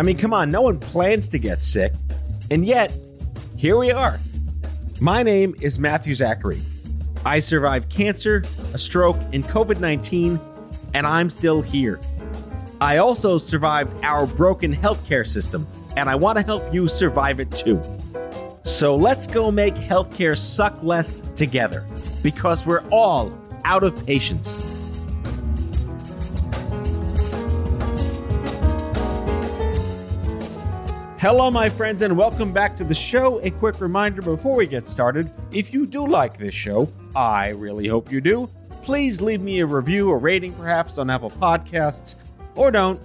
I mean, come on, no one plans to get sick. And yet, here we are. My name is Matthew Zachary. I survived cancer, a stroke, and COVID 19, and I'm still here. I also survived our broken healthcare system, and I want to help you survive it too. So let's go make healthcare suck less together because we're all out of patience. Hello, my friends, and welcome back to the show. A quick reminder before we get started if you do like this show, I really hope you do, please leave me a review, a rating perhaps on Apple Podcasts, or don't.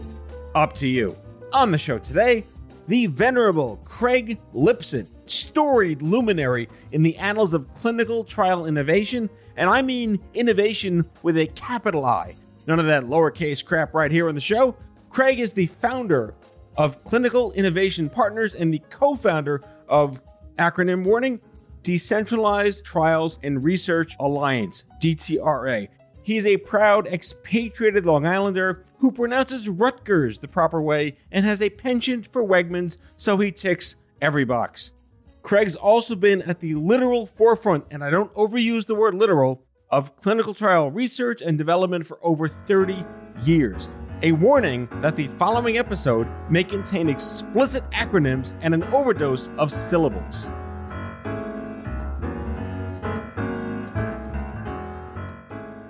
Up to you. On the show today, the venerable Craig Lipset, storied luminary in the annals of clinical trial innovation, and I mean innovation with a capital I. None of that lowercase crap right here on the show. Craig is the founder of Clinical Innovation Partners and the co founder of acronym warning Decentralized Trials and Research Alliance, DTRA. He's a proud expatriated Long Islander who pronounces Rutgers the proper way and has a penchant for Wegmans, so he ticks every box. Craig's also been at the literal forefront, and I don't overuse the word literal, of clinical trial research and development for over 30 years. A warning that the following episode may contain explicit acronyms and an overdose of syllables.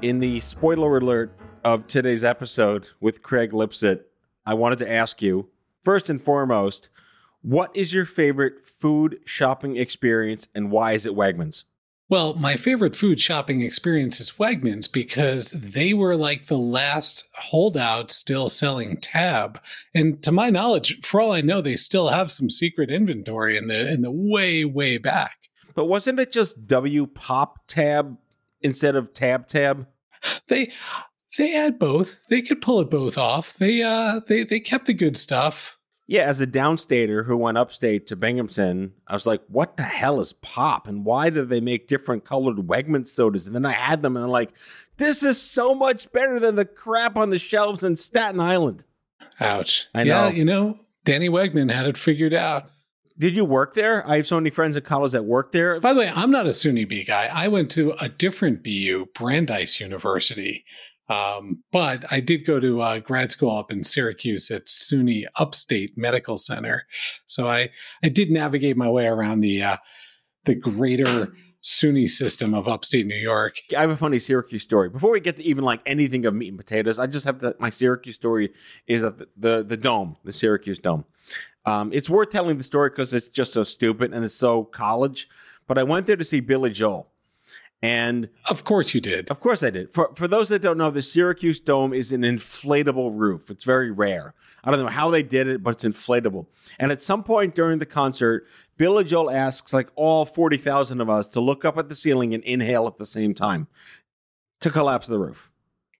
In the spoiler alert of today's episode with Craig Lipset, I wanted to ask you first and foremost, what is your favorite food shopping experience and why is it Wegmans? Well, my favorite food shopping experience is Wegmans because they were like the last holdout still selling tab. And to my knowledge, for all I know, they still have some secret inventory in the in the way, way back. But wasn't it just W pop tab instead of tab tab? They they had both. They could pull it both off. They uh they they kept the good stuff. Yeah, as a downstater who went upstate to Binghamton, I was like, what the hell is pop? And why do they make different colored Wegman sodas? And then I had them and I'm like, this is so much better than the crap on the shelves in Staten Island. Ouch. I know. Yeah, you know, Danny Wegman had it figured out. Did you work there? I have so many friends at college that work there. By the way, I'm not a SUNY B guy. I went to a different BU, Brandeis University. Um, but I did go to uh, grad school up in Syracuse at SUNY Upstate Medical Center, so I I did navigate my way around the uh, the greater SUNY system of upstate New York. I have a funny Syracuse story. Before we get to even like anything of meat and potatoes, I just have the, my Syracuse story is at the, the, the dome, the Syracuse dome. Um, it's worth telling the story because it's just so stupid and it's so college. But I went there to see Billy Joel. And of course you did. Of course I did. For for those that don't know, the Syracuse Dome is an inflatable roof. It's very rare. I don't know how they did it, but it's inflatable. And at some point during the concert, Billy Joel asks like all 40,000 of us to look up at the ceiling and inhale at the same time to collapse the roof.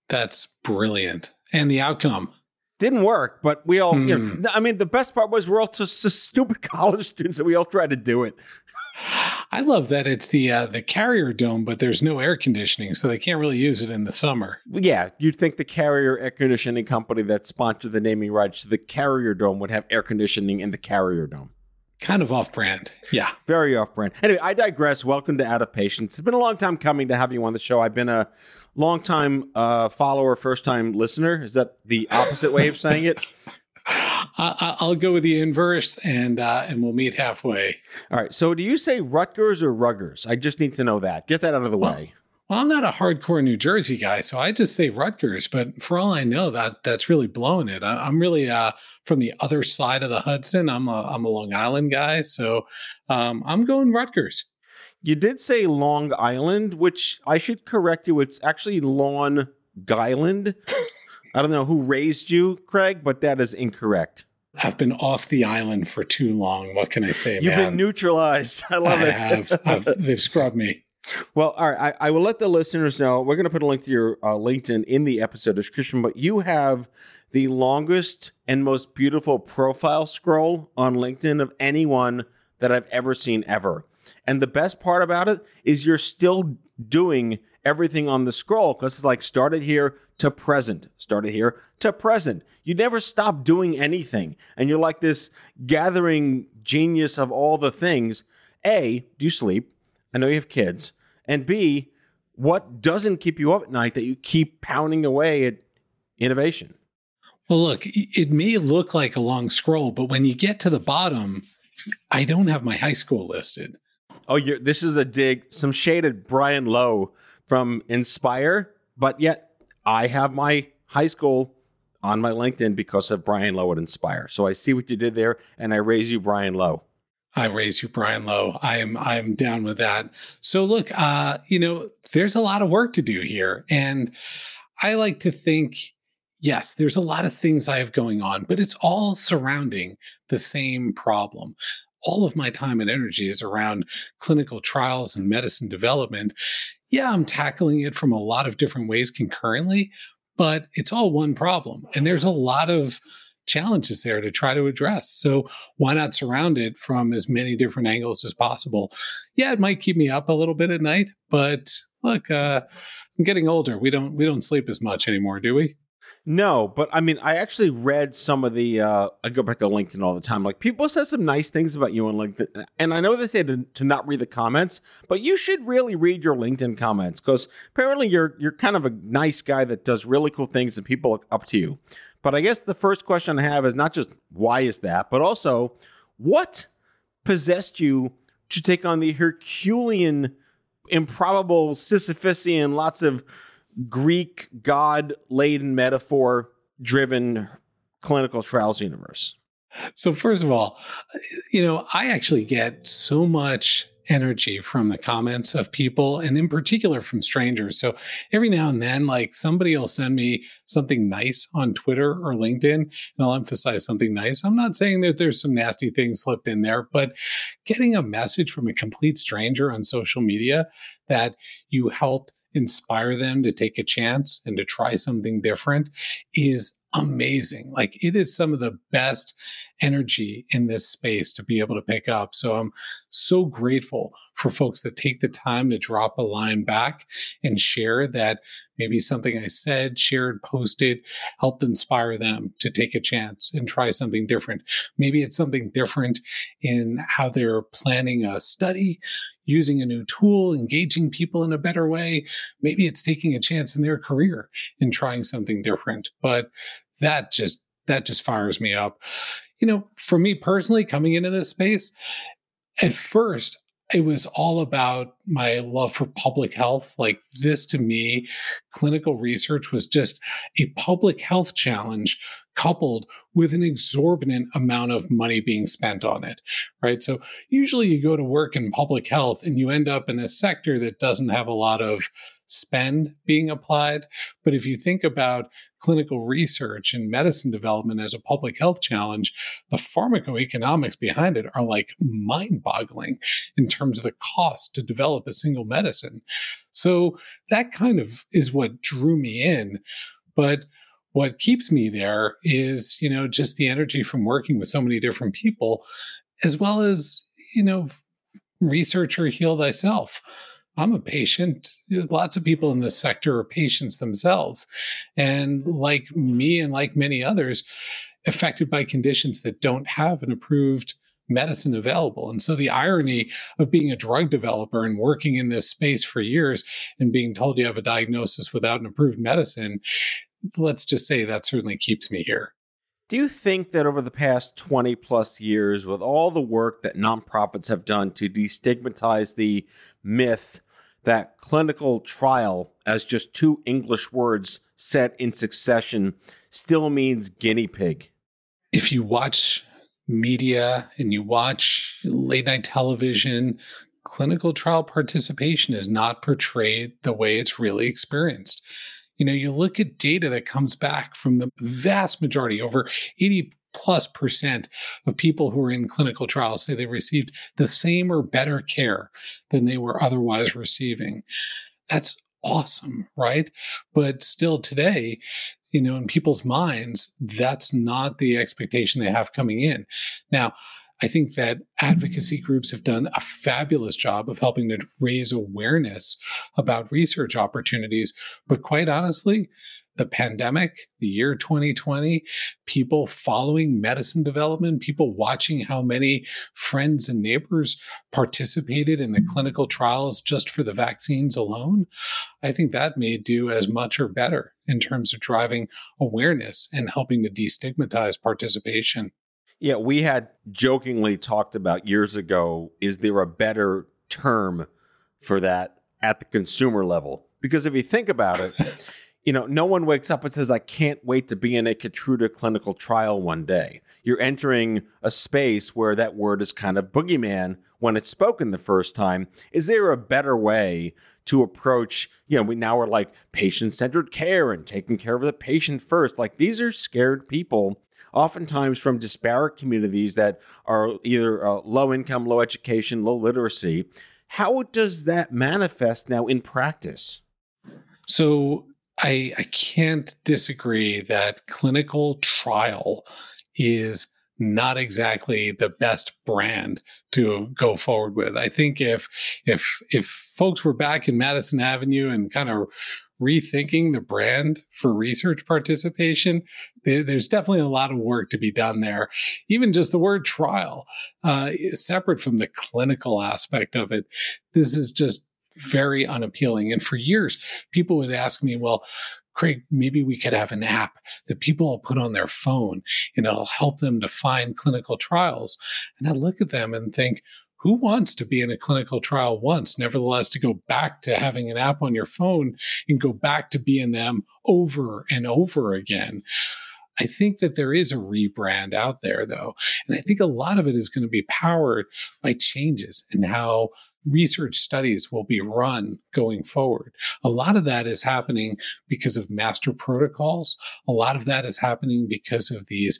That's brilliant. And the outcome didn't work, but we all, hmm. you know, I mean, the best part was we're all just stupid college students and we all tried to do it. I love that it's the uh, the carrier dome, but there's no air conditioning, so they can't really use it in the summer. Yeah, you'd think the carrier air conditioning company that sponsored the naming rights to the carrier dome would have air conditioning in the carrier dome. Kind of off brand. Yeah. Very off brand. Anyway, I digress. Welcome to Out of Patience. It's been a long time coming to have you on the show. I've been a long time uh, follower, first time listener. Is that the opposite way of saying it? I'll go with the inverse, and uh, and we'll meet halfway. All right. So, do you say Rutgers or Ruggers? I just need to know that. Get that out of the well, way. Well, I'm not a hardcore New Jersey guy, so I just say Rutgers. But for all I know, that that's really blowing it. I, am really uh, from the other side of the Hudson. I'm a I'm a Long Island guy, so um, I'm going Rutgers. You did say Long Island, which I should correct you. It's actually Long Guyland. I don't know who raised you, Craig, but that is incorrect. I've been off the island for too long. What can I say, You've man? been neutralized. I love I it. have. I've, they've scrubbed me. Well, all right. I, I will let the listeners know. We're going to put a link to your uh, LinkedIn in the episode description, but you have the longest and most beautiful profile scroll on LinkedIn of anyone that I've ever seen ever. And the best part about it is you're still doing everything on the scroll because it's like started here to present, started here to present. You never stop doing anything. And you're like this gathering genius of all the things. A, do you sleep? I know you have kids. And B, what doesn't keep you up at night that you keep pounding away at innovation? Well, look, it may look like a long scroll, but when you get to the bottom, I don't have my high school listed. Oh, you're, this is a dig, some shaded Brian Loew from Inspire, but yet I have my high school on my LinkedIn because of Brian Loew at Inspire. So I see what you did there, and I raise you Brian Loew. I raise you, Brian Loew. I am I'm down with that. So look, uh, you know, there's a lot of work to do here, and I like to think, yes, there's a lot of things I have going on, but it's all surrounding the same problem. All of my time and energy is around clinical trials and medicine development. Yeah, I'm tackling it from a lot of different ways concurrently, but it's all one problem, and there's a lot of challenges there to try to address. So why not surround it from as many different angles as possible? Yeah, it might keep me up a little bit at night, but look, uh, I'm getting older. We don't we don't sleep as much anymore, do we? No, but I mean, I actually read some of the. Uh, I go back to LinkedIn all the time. Like people said some nice things about you on LinkedIn, and I know they say to, to not read the comments, but you should really read your LinkedIn comments because apparently you're you're kind of a nice guy that does really cool things, and people look up to you. But I guess the first question I have is not just why is that, but also what possessed you to take on the Herculean, improbable, Sisyphusian, lots of Greek god laden metaphor driven clinical trials universe? So, first of all, you know, I actually get so much energy from the comments of people and in particular from strangers. So every now and then, like somebody will send me something nice on Twitter or LinkedIn, and I'll emphasize something nice. I'm not saying that there's some nasty things slipped in there, but getting a message from a complete stranger on social media that you helped inspire them to take a chance and to try something different is amazing. Like it is some of the best energy in this space to be able to pick up. So I'm so grateful for folks that take the time to drop a line back and share that maybe something I said, shared, posted helped inspire them to take a chance and try something different. Maybe it's something different in how they're planning a study using a new tool, engaging people in a better way. Maybe it's taking a chance in their career and trying something different. But that just that just fires me up. You know, for me personally, coming into this space, at first it was all about my love for public health. Like this to me, clinical research was just a public health challenge coupled with an exorbitant amount of money being spent on it, right? So usually you go to work in public health and you end up in a sector that doesn't have a lot of spend being applied. But if you think about clinical research and medicine development as a public health challenge, the pharmacoeconomics behind it are like mind boggling in terms of the cost to develop a single medicine. So that kind of is what drew me in. But what keeps me there is, you know, just the energy from working with so many different people, as well as, you know, research or heal thyself. I'm a patient. Lots of people in this sector are patients themselves. And like me and like many others, affected by conditions that don't have an approved medicine available. And so the irony of being a drug developer and working in this space for years and being told you have a diagnosis without an approved medicine let's just say that certainly keeps me here. Do you think that over the past 20 plus years, with all the work that nonprofits have done to destigmatize the myth that clinical trial, as just two English words set in succession, still means guinea pig? If you watch media and you watch late night television, clinical trial participation is not portrayed the way it's really experienced You know, you look at data that comes back from the vast majority, over 80 plus percent of people who are in clinical trials say they received the same or better care than they were otherwise receiving. That's awesome, right? But still today, you know, in people's minds, that's not the expectation they have coming in. Now, I think that advocacy groups have done a fabulous job of helping to raise awareness about research opportunities. But quite honestly, the pandemic, the year 2020, people following medicine development, people watching how many friends and neighbors participated in the clinical trials just for the vaccines alone, I think that may do as much or better in terms of driving awareness and helping to destigmatize participation. Yeah, we had jokingly talked about years ago is there a better term for that at the consumer level? Because if you think about it, you know, no one wakes up and says, I can't wait to be in a Keytruda clinical trial one day. You're entering a space where that word is kind of boogeyman when it's spoken the first time. Is there a better way to approach, you know, we now are like patient centered care and taking care of the patient first? Like these are scared people oftentimes from disparate communities that are either uh, low income, low education, low literacy. How does that manifest now in practice? So I, I can't disagree that clinical trial is not exactly the best brand to go forward with. I think if if if folks were back in Madison Avenue and kind of rethinking the brand for research participation, there's definitely a lot of work to be done there. Even just the word trial, uh, separate from the clinical aspect of it, this is just very unappealing. And for years, people would ask me, well, Craig, maybe we could have an app that people will put on their phone and it'll help them to find clinical trials. And I look at them and think, who wants to be in a clinical trial once, nevertheless, to go back to having an app on your phone and go back to being them over and over again? I think that there is a rebrand out there, though. And I think a lot of it is going to be powered by changes and how research studies will be run going forward. A lot of that is happening because of master protocols. A lot of that is happening because of these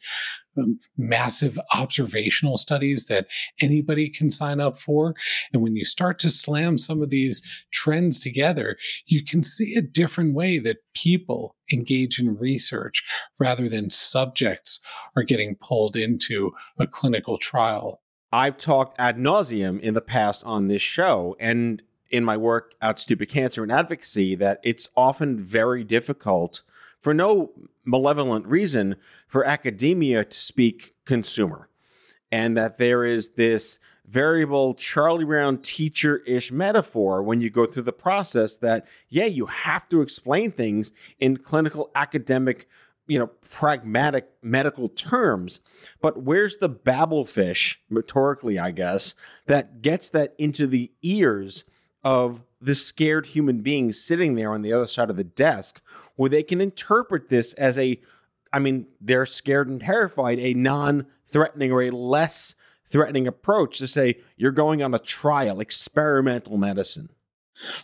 um, massive observational studies that anybody can sign up for. And when you start to slam some of these trends together, you can see a different way that people engage in research rather than subjects are getting pulled into a clinical trial. I've talked ad nauseum in the past on this show and in my work at Stupid Cancer and Advocacy that it's often very difficult, for no malevolent reason, for academia to speak consumer. And that there is this variable Charlie Brown teacher ish metaphor when you go through the process that, yeah, you have to explain things in clinical academic you know, pragmatic medical terms. But where's the Babel fish, rhetorically, I guess, that gets that into the ears of the scared human being sitting there on the other side of the desk, where they can interpret this as a, I mean, they're scared and terrified, a non threatening or a less threatening approach to say, you're going on a trial, experimental medicine.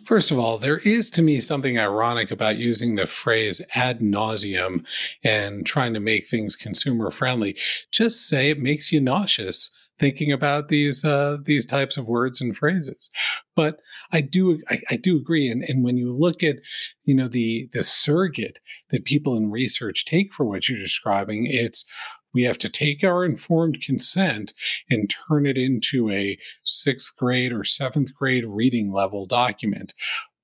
First of all, there is to me something ironic about using the phrase ad nauseum and trying to make things consumer friendly. Just say it makes you nauseous thinking about these uh, these types of words and phrases. But I do I, I, do agree, and, and when you look at you know the the surrogate that people in research take for what you're describing, it's we have to take our informed consent and turn it into a sixth grade or seventh grade reading level document.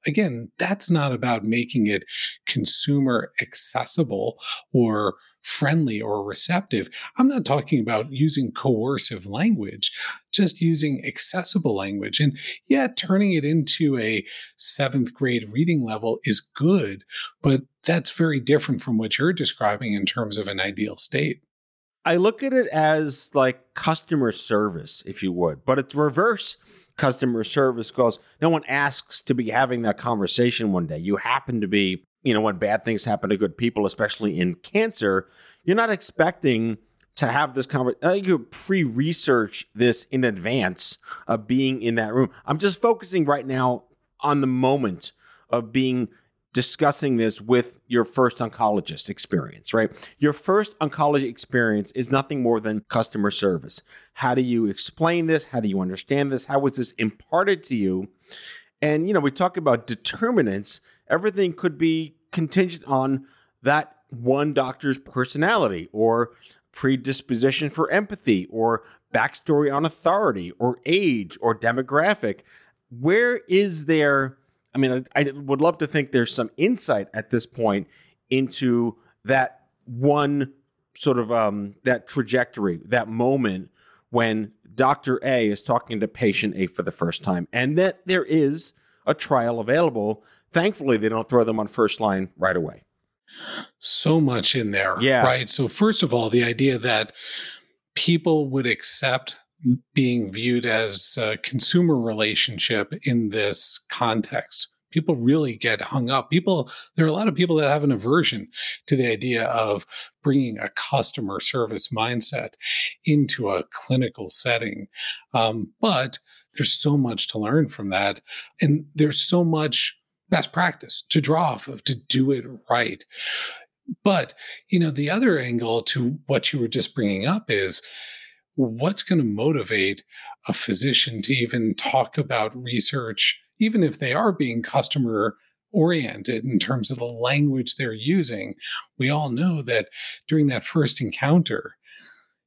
Again, that's not about making it consumer accessible or friendly or receptive. I'm not talking about using coercive language, just using accessible language. And yeah, turning it into a seventh grade reading level is good, but that's very different from what you're describing in terms of an ideal state. I look at it as like customer service, if you would, but it's reverse customer service because no one asks to be having that conversation one day. You happen to be, you know, when bad things happen to good people, especially in cancer, you're not expecting to have this conversation. You pre research this in advance of being in that room. I'm just focusing right now on the moment of being discussing this with your first oncologist experience, right? Your first oncology experience is nothing more than customer service. How do you explain this? How do you understand this? How was this imparted to you? And, you know, we talk about determinants. Everything could be contingent on that one doctor's personality or predisposition for empathy or backstory on authority or age or demographic. Where is there? I mean, I, I would love to think there's some insight at this point into that one sort of um, that trajectory, that moment when Dr. A is talking to patient A for the first time, and that there is a trial available. Thankfully, they don't throw them on first line right away. So much in there. Yeah. Right. So, first of all, the idea that people would accept being viewed as a consumer relationship in this context. People really get hung up. People, there are a lot of people that have an aversion to the idea of bringing a customer service mindset into a clinical setting. Um, but there's so much to learn from that. And there's so much best practice to draw off of to do it right. But, you know, the other angle to what you were just bringing up is what's going to motivate a physician to even talk about research, even if they are being customer oriented in terms of the language they're using? We all know that during that first encounter,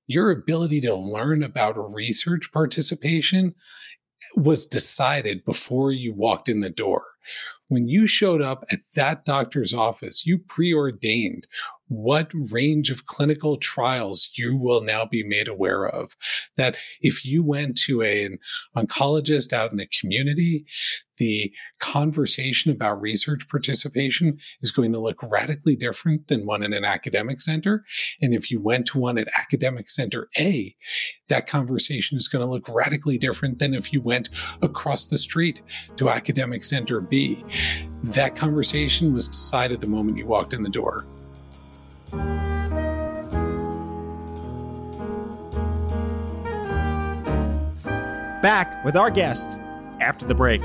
your ability to learn about research participation was decided before you walked in the door. When you showed up at that doctor's office, you preordained what range of clinical trials you will now be made aware of. That if you went to a, an oncologist out in the community, the conversation about research participation is going to look radically different than one in an academic center. And if you went to one at academic center A, that conversation is going to look radically different than if you went across the street to academic center B. That conversation was decided the moment you walked in the door. Back with our guest after the break.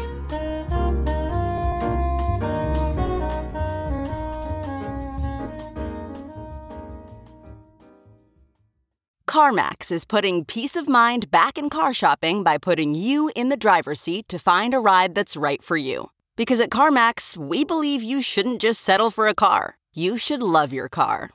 CarMax is putting peace of mind back in car shopping by putting you in the driver's seat to find a ride that's right for you. Because at CarMax, we believe you shouldn't just settle for a car, you should love your car.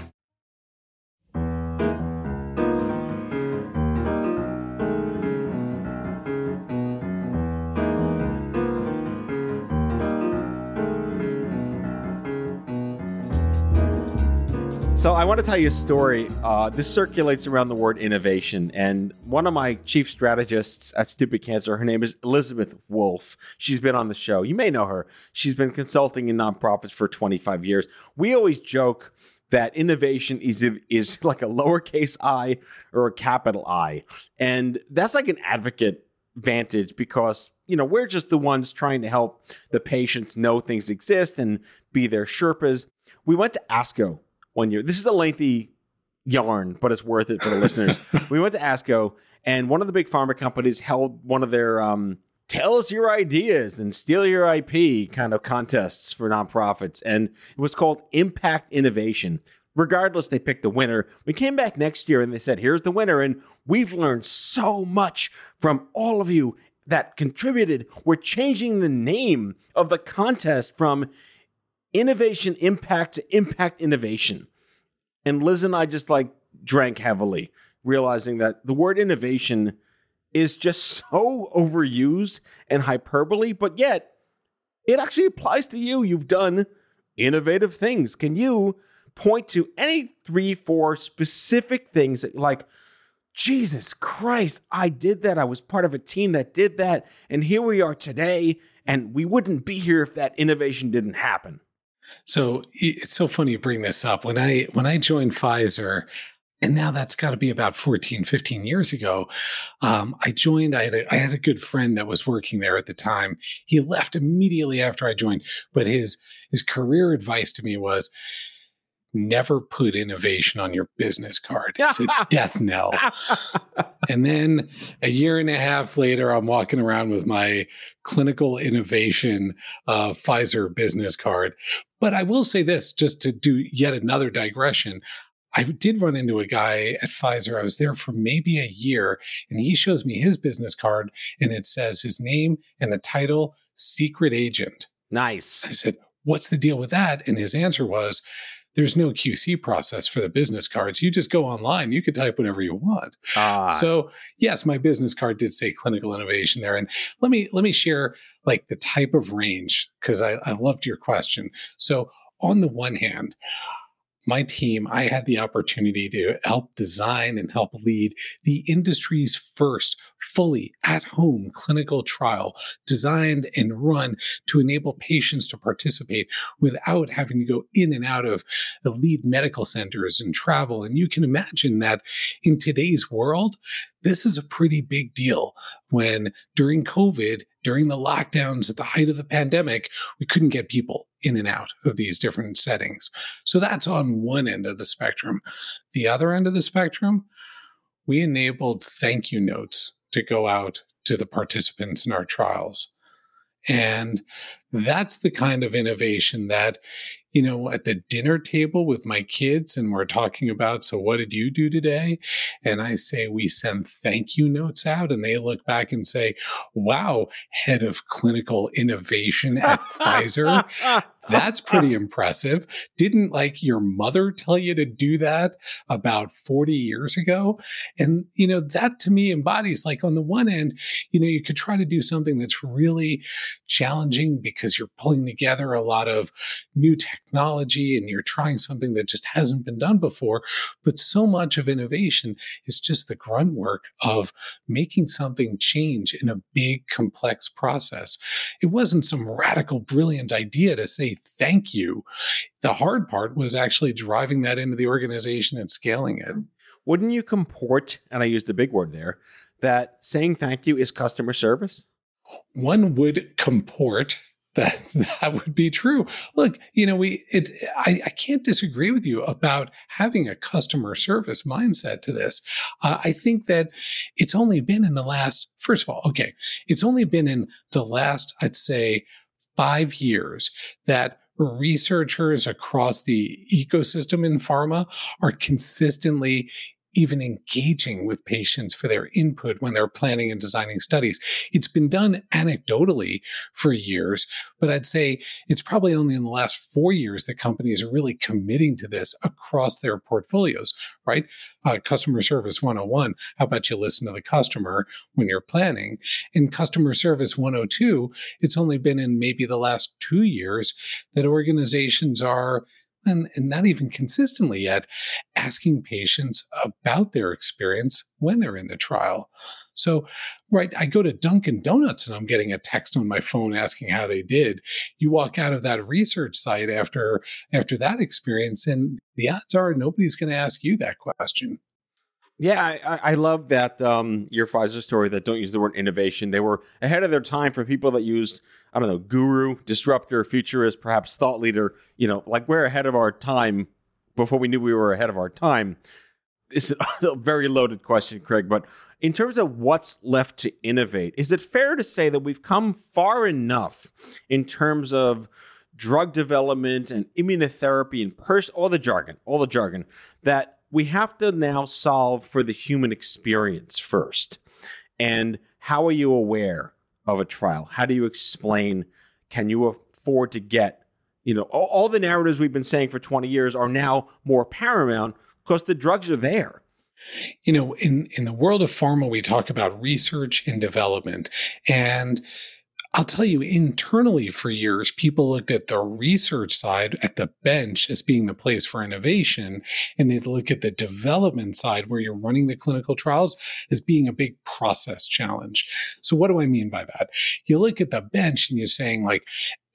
So I want to tell you a story. Uh, this circulates around the word innovation, and one of my chief strategists at Stupid Cancer, her name is Elizabeth Wolfe. She's been on the show. You may know her. She's been consulting in nonprofits for 25 years. We always joke that innovation is is like a lowercase i or a capital I, and that's like an advocate vantage because you know we're just the ones trying to help the patients know things exist and be their Sherpas. We went to ASCO one year. This is a lengthy yarn, but it's worth it for the listeners. We went to ASCO, and one of the big pharma companies held one of their um, tell us your ideas and steal your IP kind of contests for nonprofits. And it was called Impact Innovation. Regardless, they picked the winner. We came back next year and they said, here's the winner. And we've learned so much from all of you that contributed. We're changing the name of the contest from Innovation Impact to Impact Innovation. And Liz and I just like drank heavily, realizing that the word innovation is just so overused and hyperbole, but yet it actually applies to you. You've done innovative things. Can you point to any three, four specific things that, like, Jesus Christ, I did that. I was part of a team that did that. And here we are today. And we wouldn't be here if that innovation didn't happen. So it's so funny you bring this up. When I when I joined Pfizer, and now that's got to be about 14 15 years ago um, i joined I had, a, I had a good friend that was working there at the time he left immediately after i joined but his his career advice to me was never put innovation on your business card it's a death knell and then a year and a half later i'm walking around with my clinical innovation uh, pfizer business card but i will say this just to do yet another digression I did run into a guy at Pfizer. I was there for maybe a year, and he shows me his business card, and it says his name and the title Secret Agent. Nice. I said, What's the deal with that? And his answer was, there's no QC process for the business cards. You just go online. You could type whatever you want. Ah. So yes, my business card did say clinical innovation there. And let me let me share like the type of range because I, I loved your question. So on the one hand, my team, I had the opportunity to help design and help lead the industry's first fully at home clinical trial designed and run to enable patients to participate without having to go in and out of elite medical centers and travel. And you can imagine that in today's world, this is a pretty big deal when during COVID, during the lockdowns at the height of the pandemic, we couldn't get people in and out of these different settings. So that's on one end of the spectrum. The other end of the spectrum, we enabled thank you notes to go out to the participants in our trials. And that's the kind of innovation that, you know, at the dinner table with my kids, and we're talking about, so what did you do today? And I say, we send thank you notes out, and they look back and say, wow, head of clinical innovation at Pfizer. That's pretty impressive. Didn't like your mother tell you to do that about 40 years ago? And, you know, that to me embodies like on the one end, you know, you could try to do something that's really challenging because you're pulling together a lot of new technology and you're trying something that just hasn't been done before. But so much of innovation is just the grunt work of making something change in a big, complex process. It wasn't some radical, brilliant idea to say, thank you. The hard part was actually driving that into the organization and scaling it. Wouldn't you comport, and I used a big word there, that saying thank you is customer service? One would comport that that would be true. Look, you know, we it's I, I can't disagree with you about having a customer service mindset to this. Uh, I think that it's only been in the last first of all, okay, it's only been in the last I'd say five years that researchers across the ecosystem in pharma are consistently even engaging with patients for their input when they're planning and designing studies. It's been done anecdotally for years, but I'd say it's probably only in the last four years that companies are really committing to this across their portfolios, right? Uh, customer service 101. How about you listen to the customer when you're planning? In customer service 102, it's only been in maybe the last two years that organizations are and, and not even consistently yet, asking patients about their experience when they're in the trial. So, right, I go to Dunkin' Donuts and I'm getting a text on my phone asking how they did. You walk out of that research site after after that experience, and the odds are nobody's going to ask you that question. Yeah, I, I love that um, your Pfizer story that don't use the word innovation. They were ahead of their time for people that used, I don't know, guru, disruptor, futurist, perhaps thought leader. You know, like we're ahead of our time before we knew we were ahead of our time. It's a very loaded question, Craig, but in terms of what's left to innovate, is it fair to say that we've come far enough in terms of drug development and immunotherapy and pers- all the jargon, all the jargon, that we have to now solve for the human experience first? And how are you aware of a trial? How do you explain? Can you afford to get, you know, all, all the narratives we've been saying for 20 years are now more paramount because the drugs are there. You know, in, in the world of pharma, we talk about research and development. And I'll tell you, internally for years, people looked at the research side at the bench as being the place for innovation. And they'd look at the development side where you're running the clinical trials as being a big process challenge. So, what do I mean by that? You look at the bench and you're saying, like,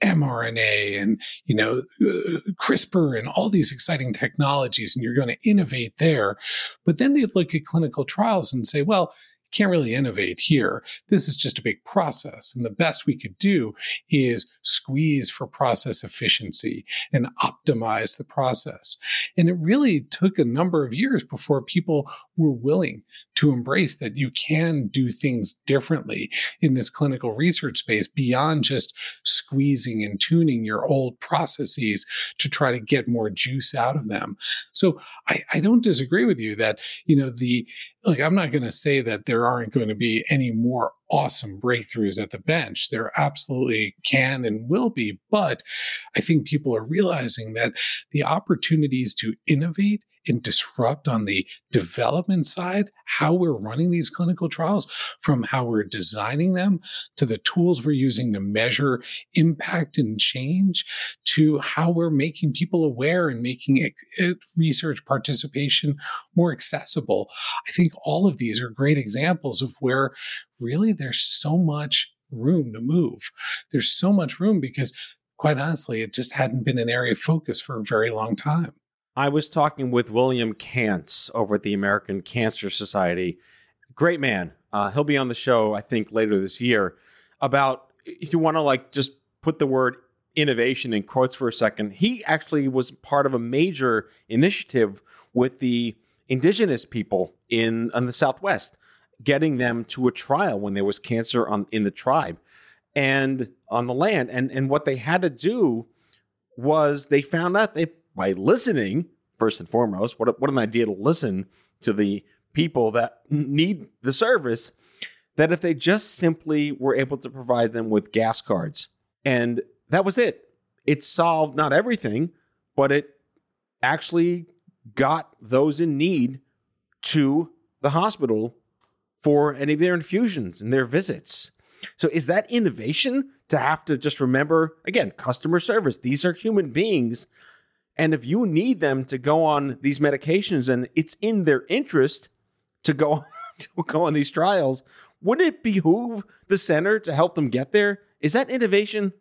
mRNA and you know uh, CRISPR and all these exciting technologies and you're going to innovate there but then they look at clinical trials and say well can't really innovate here. This is just a big process. And the best we could do is squeeze for process efficiency and optimize the process. And it really took a number of years before people were willing to embrace that you can do things differently in this clinical research space beyond just squeezing and tuning your old processes to try to get more juice out of them. So I, I don't disagree with you that, you know, the like I'm not going to say that there aren't going to be any more awesome breakthroughs at the bench. There absolutely can and will be, but I think people are realizing that the opportunities to innovate and disrupt on the development side how we're running these clinical trials, from how we're designing them to the tools we're using to measure impact and change, to how we're making people aware and making research participation more accessible. I think all of these are great examples of where really there's so much room to move. There's so much room because, quite honestly, it just hadn't been an area of focus for a very long time. I was talking with William Cance over at the American Cancer Society. Great man. Uh, he'll be on the show, I think, later this year. About if you want to like just put the word innovation in quotes for a second, he actually was part of a major initiative with the indigenous people in, in the Southwest, getting them to a trial when there was cancer on in the tribe and on the land. And and what they had to do was they found out they by listening first and foremost. What what an idea to listen to the people that need the service. That if they just simply were able to provide them with gas cards, and that was it. It solved not everything, but it actually got those in need to the hospital for any of their infusions and their visits. So, is that innovation to have to just remember again, customer service? These are human beings and if you need them to go on these medications and it's in their interest to go to go on these trials, wouldn't it behoove the center to help them get there? Is that innovation?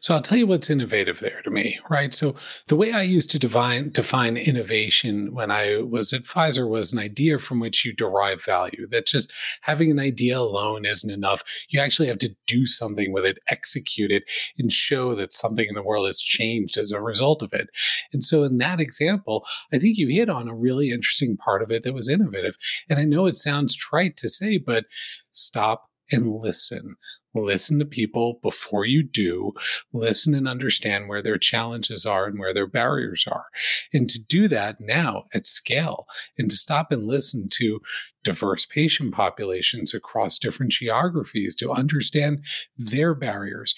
So I'll tell you what's innovative there to me, right? So the way I used to define define innovation when I was at Pfizer was an idea from which you derive value. That just having an idea alone isn't enough. You actually have to do something with it, execute it, and show that something in the world has changed as a result of it. And so in that example, I think you hit on a really interesting part of it that was innovative. And I know it sounds trite to say, but stop and listen. Listen to people before you do. Listen and understand where their challenges are and where their barriers are. And to do that now at scale and to stop and listen to diverse patient populations across different geographies to understand their barriers.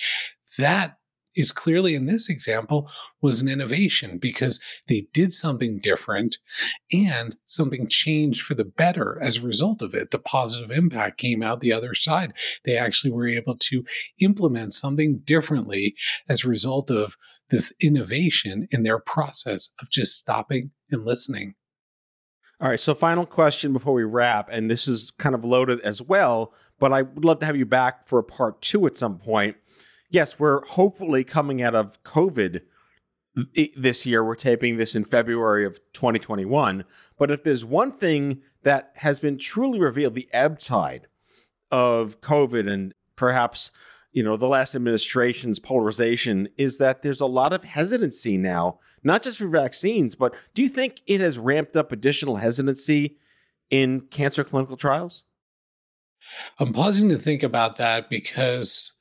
That is clearly in this example was an innovation because they did something different and something changed for the better as a result of it. The positive impact came out the other side. They actually were able to implement something differently as a result of this innovation in their process of just stopping and listening. All right, so final question before we wrap, and this is kind of loaded as well, but I would love to have you back for a part two at some point yes, we're hopefully coming out of COVID this year. We're taping this in February of 2021. But if there's one thing that has been truly revealed, the ebb tide of COVID and perhaps you know, the last administration's polarization is that there's a lot of hesitancy now, not just for vaccines, but do you think it has ramped up additional hesitancy in cancer clinical trials? I'm pausing to think about that because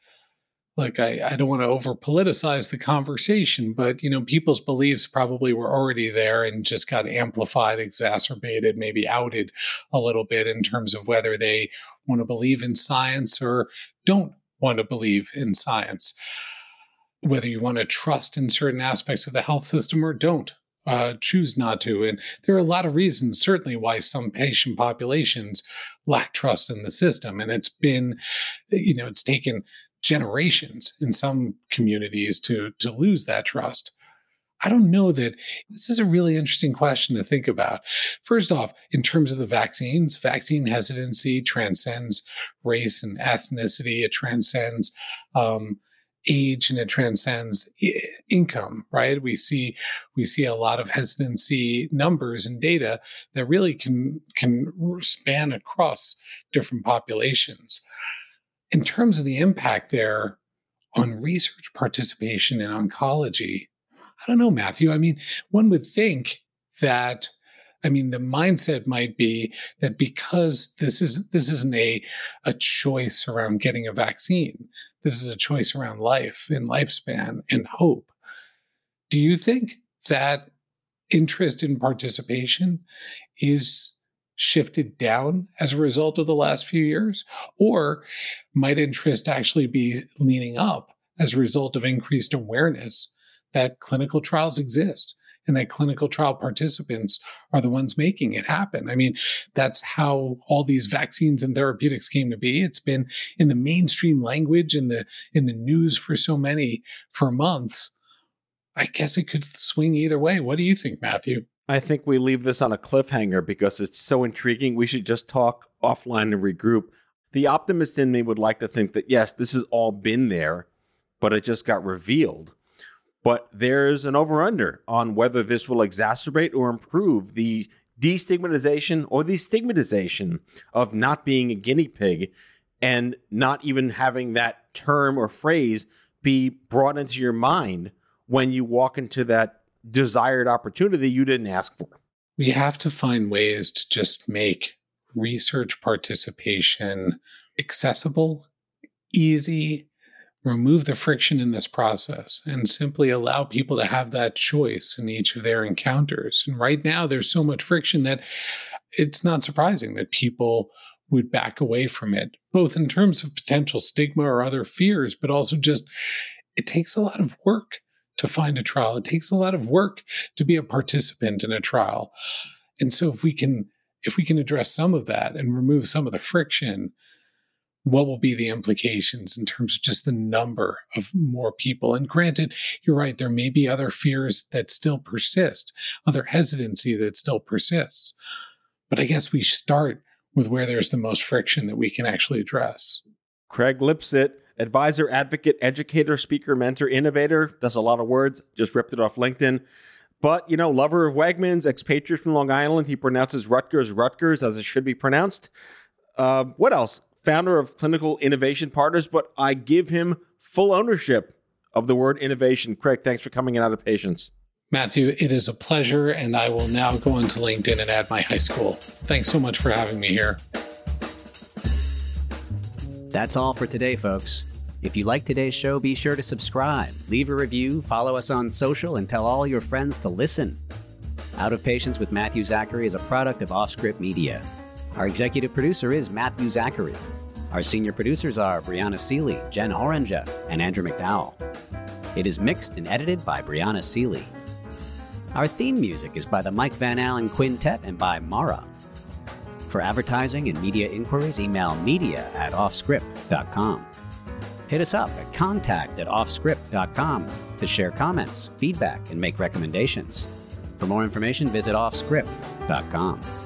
like I, I don't want to over politicize the conversation, but you know, people's beliefs probably were already there and just got amplified, exacerbated, maybe outed a little bit in terms of whether they want to believe in science or don't want to believe in science. Whether you want to trust in certain aspects of the health system or don't. Uh, choose not to. And there are a lot of reasons, certainly, why some patient populations lack trust in the system. And it's been, you know, it's taken generations in some communities to to lose that trust. I don't know that this is a really interesting question to think about. First off, in terms of the vaccines, vaccine hesitancy transcends race and ethnicity. It transcends um, age and it transcends income. Right? We see we see a lot of hesitancy numbers and data that really can can span across different populations in terms of the impact there on research participation in oncology, I don't know, Matthew. I mean, one would think that I mean, the mindset might be that because this isn't this isn't a a choice around getting a vaccine. This is a choice around life and lifespan and hope. Do you think that interest in participation is shifted down as a result of the last few years? Or might interest actually be leaning up as a result of increased awareness that clinical trials exist and that clinical trial participants are the ones making it happen? I mean, that's how all these vaccines and therapeutics came to be. It's been in the mainstream language in the in the news for so many for months. I guess it could swing either way. What do you think, Matthew? I think we leave this on a cliffhanger because it's so intriguing. We should just talk offline and regroup. The optimist in me would like to think that, yes, this has all been there, but it just got revealed. But there's an over under on whether this will exacerbate or improve the destigmatization or the stigmatization of not being a guinea pig and not even having that term or phrase be brought into your mind when you walk into that desired opportunity you didn't ask for. We have to find ways to just make research participation accessible, easy, remove the friction in this process, and simply allow people to have that choice in each of their encounters. And right now, there's so much friction that it's not surprising that people would back away from it, both in terms of potential stigma or other fears, but also just it takes a lot of work to find a trial. It takes a lot of work to be a participant in a trial. And so if we can if we can address some of that and remove some of the friction, what will be the implications in terms of just the number of more people? And granted, you're right, there may be other fears that still persist, other hesitancy that still persists. But I guess we start with where there's the most friction that we can actually address. Craig Lipset advisor, advocate, educator, speaker, mentor, innovator. That's a lot of words. Just ripped it off LinkedIn. But, you know, lover of Wegmans, expatriate from Long Island. He pronounces Rutgers Rutgers as it should be pronounced. Uh, what else? Founder of Clinical Innovation Partners, but I give him full ownership of the word innovation. Craig, thanks for coming in out of patience. Matthew, it is a pleasure, and I will now go into LinkedIn and add my high school. Thanks so much for having me here. That's all for today, folks. If you like today's show, be sure to subscribe, leave a review, follow us on social, and tell all your friends to listen. Out of Patience with Matthew Zachary is a product of Offscript Media. Our executive producer is Matthew Zachary. Our senior producers are Brianna Seely, Jen Oranger, and Andrew McDowell. It is mixed and edited by Brianna Seely. Our theme music is by the Mike Van Allen Quintet and by Mara. For advertising and media inquiries, email media at offscript.com. Hit us up at contact at offscript.com to share comments, feedback, and make recommendations. For more information, visit offscript.com.